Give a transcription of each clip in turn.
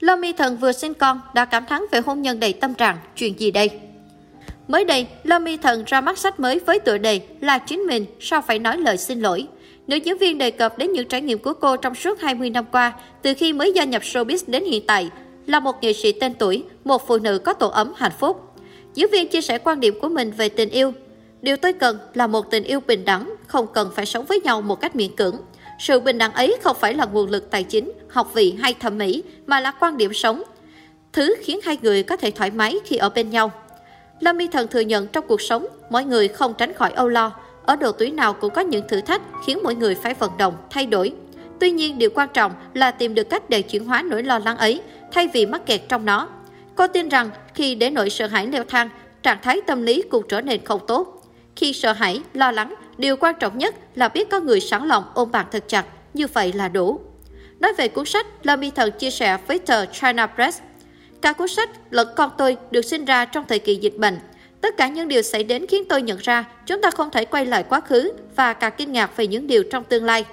Lâm Mi Thần vừa sinh con đã cảm thán về hôn nhân đầy tâm trạng, chuyện gì đây? Mới đây, Lâm Mi Thần ra mắt sách mới với tựa đề là chính mình sao phải nói lời xin lỗi. Nữ diễn viên đề cập đến những trải nghiệm của cô trong suốt 20 năm qua, từ khi mới gia nhập showbiz đến hiện tại, là một nghệ sĩ tên tuổi, một phụ nữ có tổ ấm hạnh phúc. Diễn viên chia sẻ quan điểm của mình về tình yêu. Điều tôi cần là một tình yêu bình đẳng, không cần phải sống với nhau một cách miễn cưỡng. Sự bình đẳng ấy không phải là nguồn lực tài chính, học vị hay thẩm mỹ, mà là quan điểm sống. Thứ khiến hai người có thể thoải mái khi ở bên nhau. Lâm Mi Thần thừa nhận trong cuộc sống, mỗi người không tránh khỏi âu lo. Ở độ tuổi nào cũng có những thử thách khiến mỗi người phải vận động, thay đổi. Tuy nhiên, điều quan trọng là tìm được cách để chuyển hóa nỗi lo lắng ấy, thay vì mắc kẹt trong nó. Cô tin rằng khi để nỗi sợ hãi leo thang, trạng thái tâm lý cũng trở nên không tốt. Khi sợ hãi, lo lắng, điều quan trọng nhất là biết có người sẵn lòng ôm bạn thật chặt, như vậy là đủ. Nói về cuốn sách, Lâm Y Thần chia sẻ với tờ China Press, Cả cuốn sách lẫn con tôi được sinh ra trong thời kỳ dịch bệnh. Tất cả những điều xảy đến khiến tôi nhận ra chúng ta không thể quay lại quá khứ và cả kinh ngạc về những điều trong tương lai.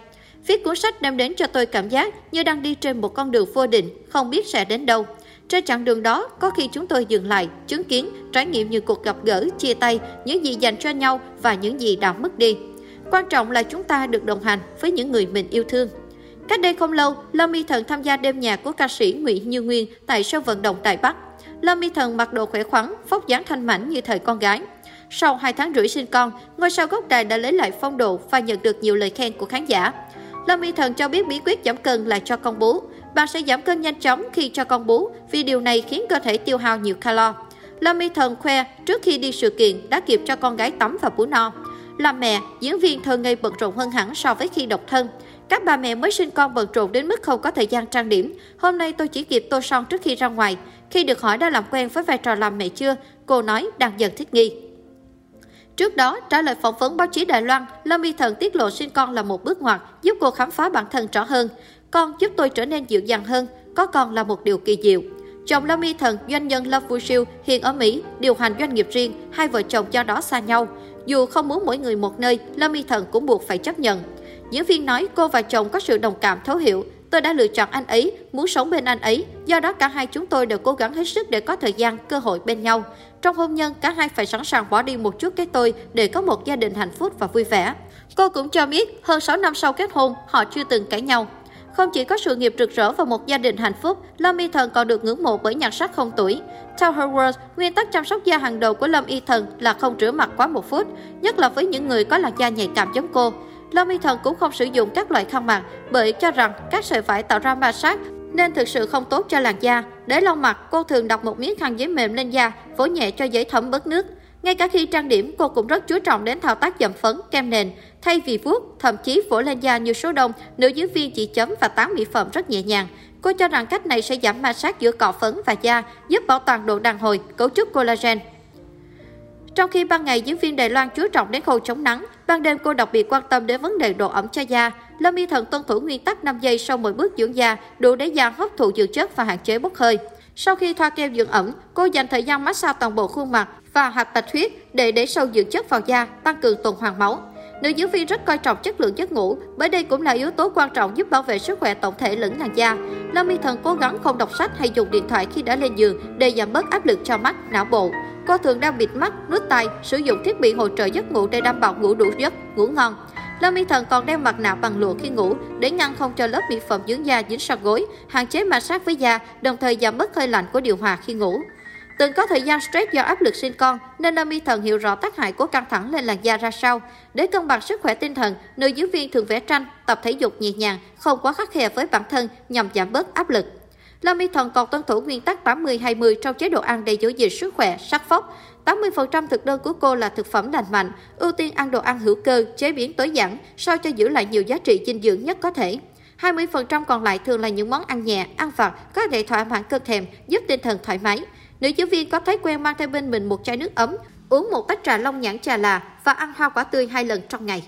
Viết cuốn sách đem đến cho tôi cảm giác như đang đi trên một con đường vô định, không biết sẽ đến đâu. Trên chặng đường đó, có khi chúng tôi dừng lại, chứng kiến, trải nghiệm những cuộc gặp gỡ, chia tay, những gì dành cho nhau và những gì đã mất đi. Quan trọng là chúng ta được đồng hành với những người mình yêu thương. Cách đây không lâu, Lâm Mi Thần tham gia đêm nhạc của ca sĩ Nguyễn Như Nguyên tại sân vận động Đài Bắc. Lâm Mi Thần mặc đồ khỏe khoắn, phóc dáng thanh mảnh như thời con gái. Sau 2 tháng rưỡi sinh con, ngôi sao gốc đài đã lấy lại phong độ và nhận được nhiều lời khen của khán giả. Lâm Mi Thần cho biết bí quyết giảm cân là cho con bú. Bạn sẽ giảm cân nhanh chóng khi cho con bú vì điều này khiến cơ thể tiêu hao nhiều calo. Lâm Y Thần khoe trước khi đi sự kiện đã kịp cho con gái tắm và bú no. Làm mẹ, diễn viên thường ngày bận rộn hơn hẳn so với khi độc thân. Các bà mẹ mới sinh con bận rộn đến mức không có thời gian trang điểm. Hôm nay tôi chỉ kịp tô son trước khi ra ngoài. Khi được hỏi đã làm quen với vai trò làm mẹ chưa, cô nói đang dần thích nghi. Trước đó, trả lời phỏng vấn báo chí Đài Loan, Lâm Y Thần tiết lộ sinh con là một bước ngoặt, giúp cô khám phá bản thân rõ hơn. Con giúp tôi trở nên dịu dàng hơn, có con là một điều kỳ diệu. Chồng Lâm Y Thần, doanh nhân Love Vu Siêu, hiện ở Mỹ, điều hành doanh nghiệp riêng, hai vợ chồng do đó xa nhau. Dù không muốn mỗi người một nơi, Lâm Y Thần cũng buộc phải chấp nhận. Diễn viên nói cô và chồng có sự đồng cảm thấu hiểu. Tôi đã lựa chọn anh ấy, muốn sống bên anh ấy. Do đó cả hai chúng tôi đều cố gắng hết sức để có thời gian, cơ hội bên nhau. Trong hôn nhân, cả hai phải sẵn sàng bỏ đi một chút cái tôi để có một gia đình hạnh phúc và vui vẻ. Cô cũng cho biết, hơn 6 năm sau kết hôn, họ chưa từng cãi nhau. Không chỉ có sự nghiệp rực rỡ và một gia đình hạnh phúc, Lâm Y Thần còn được ngưỡng mộ bởi nhạc sắc không tuổi. Theo Her World, nguyên tắc chăm sóc da hàng đầu của Lâm Y Thần là không rửa mặt quá một phút, nhất là với những người có làn da nhạy cảm giống cô. Lâm Y Thần cũng không sử dụng các loại khăn mặt bởi cho rằng các sợi vải tạo ra ma sát nên thực sự không tốt cho làn da. Để lau mặt, cô thường đặt một miếng khăn giấy mềm lên da, vỗ nhẹ cho giấy thấm bớt nước. Ngay cả khi trang điểm, cô cũng rất chú trọng đến thao tác dầm phấn, kem nền. Thay vì vuốt, thậm chí vỗ lên da như số đông, nữ diễn viên chỉ chấm và tán mỹ phẩm rất nhẹ nhàng. Cô cho rằng cách này sẽ giảm ma sát giữa cọ phấn và da, giúp bảo toàn độ đàn hồi, cấu trúc collagen. Trong khi ban ngày diễn viên Đài Loan chú trọng đến khâu chống nắng, ban đêm cô đặc biệt quan tâm đến vấn đề độ ẩm cho da. Lâm Y Thần tuân thủ nguyên tắc 5 giây sau mỗi bước dưỡng da, đủ để da hấp thụ dưỡng chất và hạn chế bốc hơi. Sau khi thoa kem dưỡng ẩm, cô dành thời gian massage toàn bộ khuôn mặt và hạch bạch huyết để để sâu dưỡng chất vào da, tăng cường tuần hoàn máu. Nữ diễn viên rất coi trọng chất lượng giấc ngủ, bởi đây cũng là yếu tố quan trọng giúp bảo vệ sức khỏe tổng thể lẫn làn da. Lâm Mi Thần cố gắng không đọc sách hay dùng điện thoại khi đã lên giường để giảm bớt áp lực cho mắt, não bộ. Cô thường đang bịt mắt, nút tai, sử dụng thiết bị hỗ trợ giấc ngủ để đảm bảo ngủ đủ giấc, ngủ ngon. Lâm Y Thần còn đeo mặt nạ bằng lụa khi ngủ để ngăn không cho lớp mỹ phẩm dưỡng da dính sát gối, hạn chế ma sát với da, đồng thời giảm bớt hơi lạnh của điều hòa khi ngủ. Từng có thời gian stress do áp lực sinh con, nên Lâm Y Thần hiểu rõ tác hại của căng thẳng lên làn da ra sao. Để cân bằng sức khỏe tinh thần, nữ diễn viên thường vẽ tranh, tập thể dục nhẹ nhàng, không quá khắc khe với bản thân nhằm giảm bớt áp lực. Lâm Y Thần còn tuân thủ nguyên tắc 80-20 trong chế độ ăn để giữ gìn sức khỏe, sắc phóc. 80% thực đơn của cô là thực phẩm lành mạnh, ưu tiên ăn đồ ăn hữu cơ, chế biến tối giản, sao cho giữ lại nhiều giá trị dinh dưỡng nhất có thể. 20% còn lại thường là những món ăn nhẹ, ăn vặt, có thể thỏa mãn cơn thèm, giúp tinh thần thoải mái. Nữ giáo viên có thói quen mang theo bên mình một chai nước ấm, uống một tách trà long nhãn trà là và ăn hoa quả tươi hai lần trong ngày.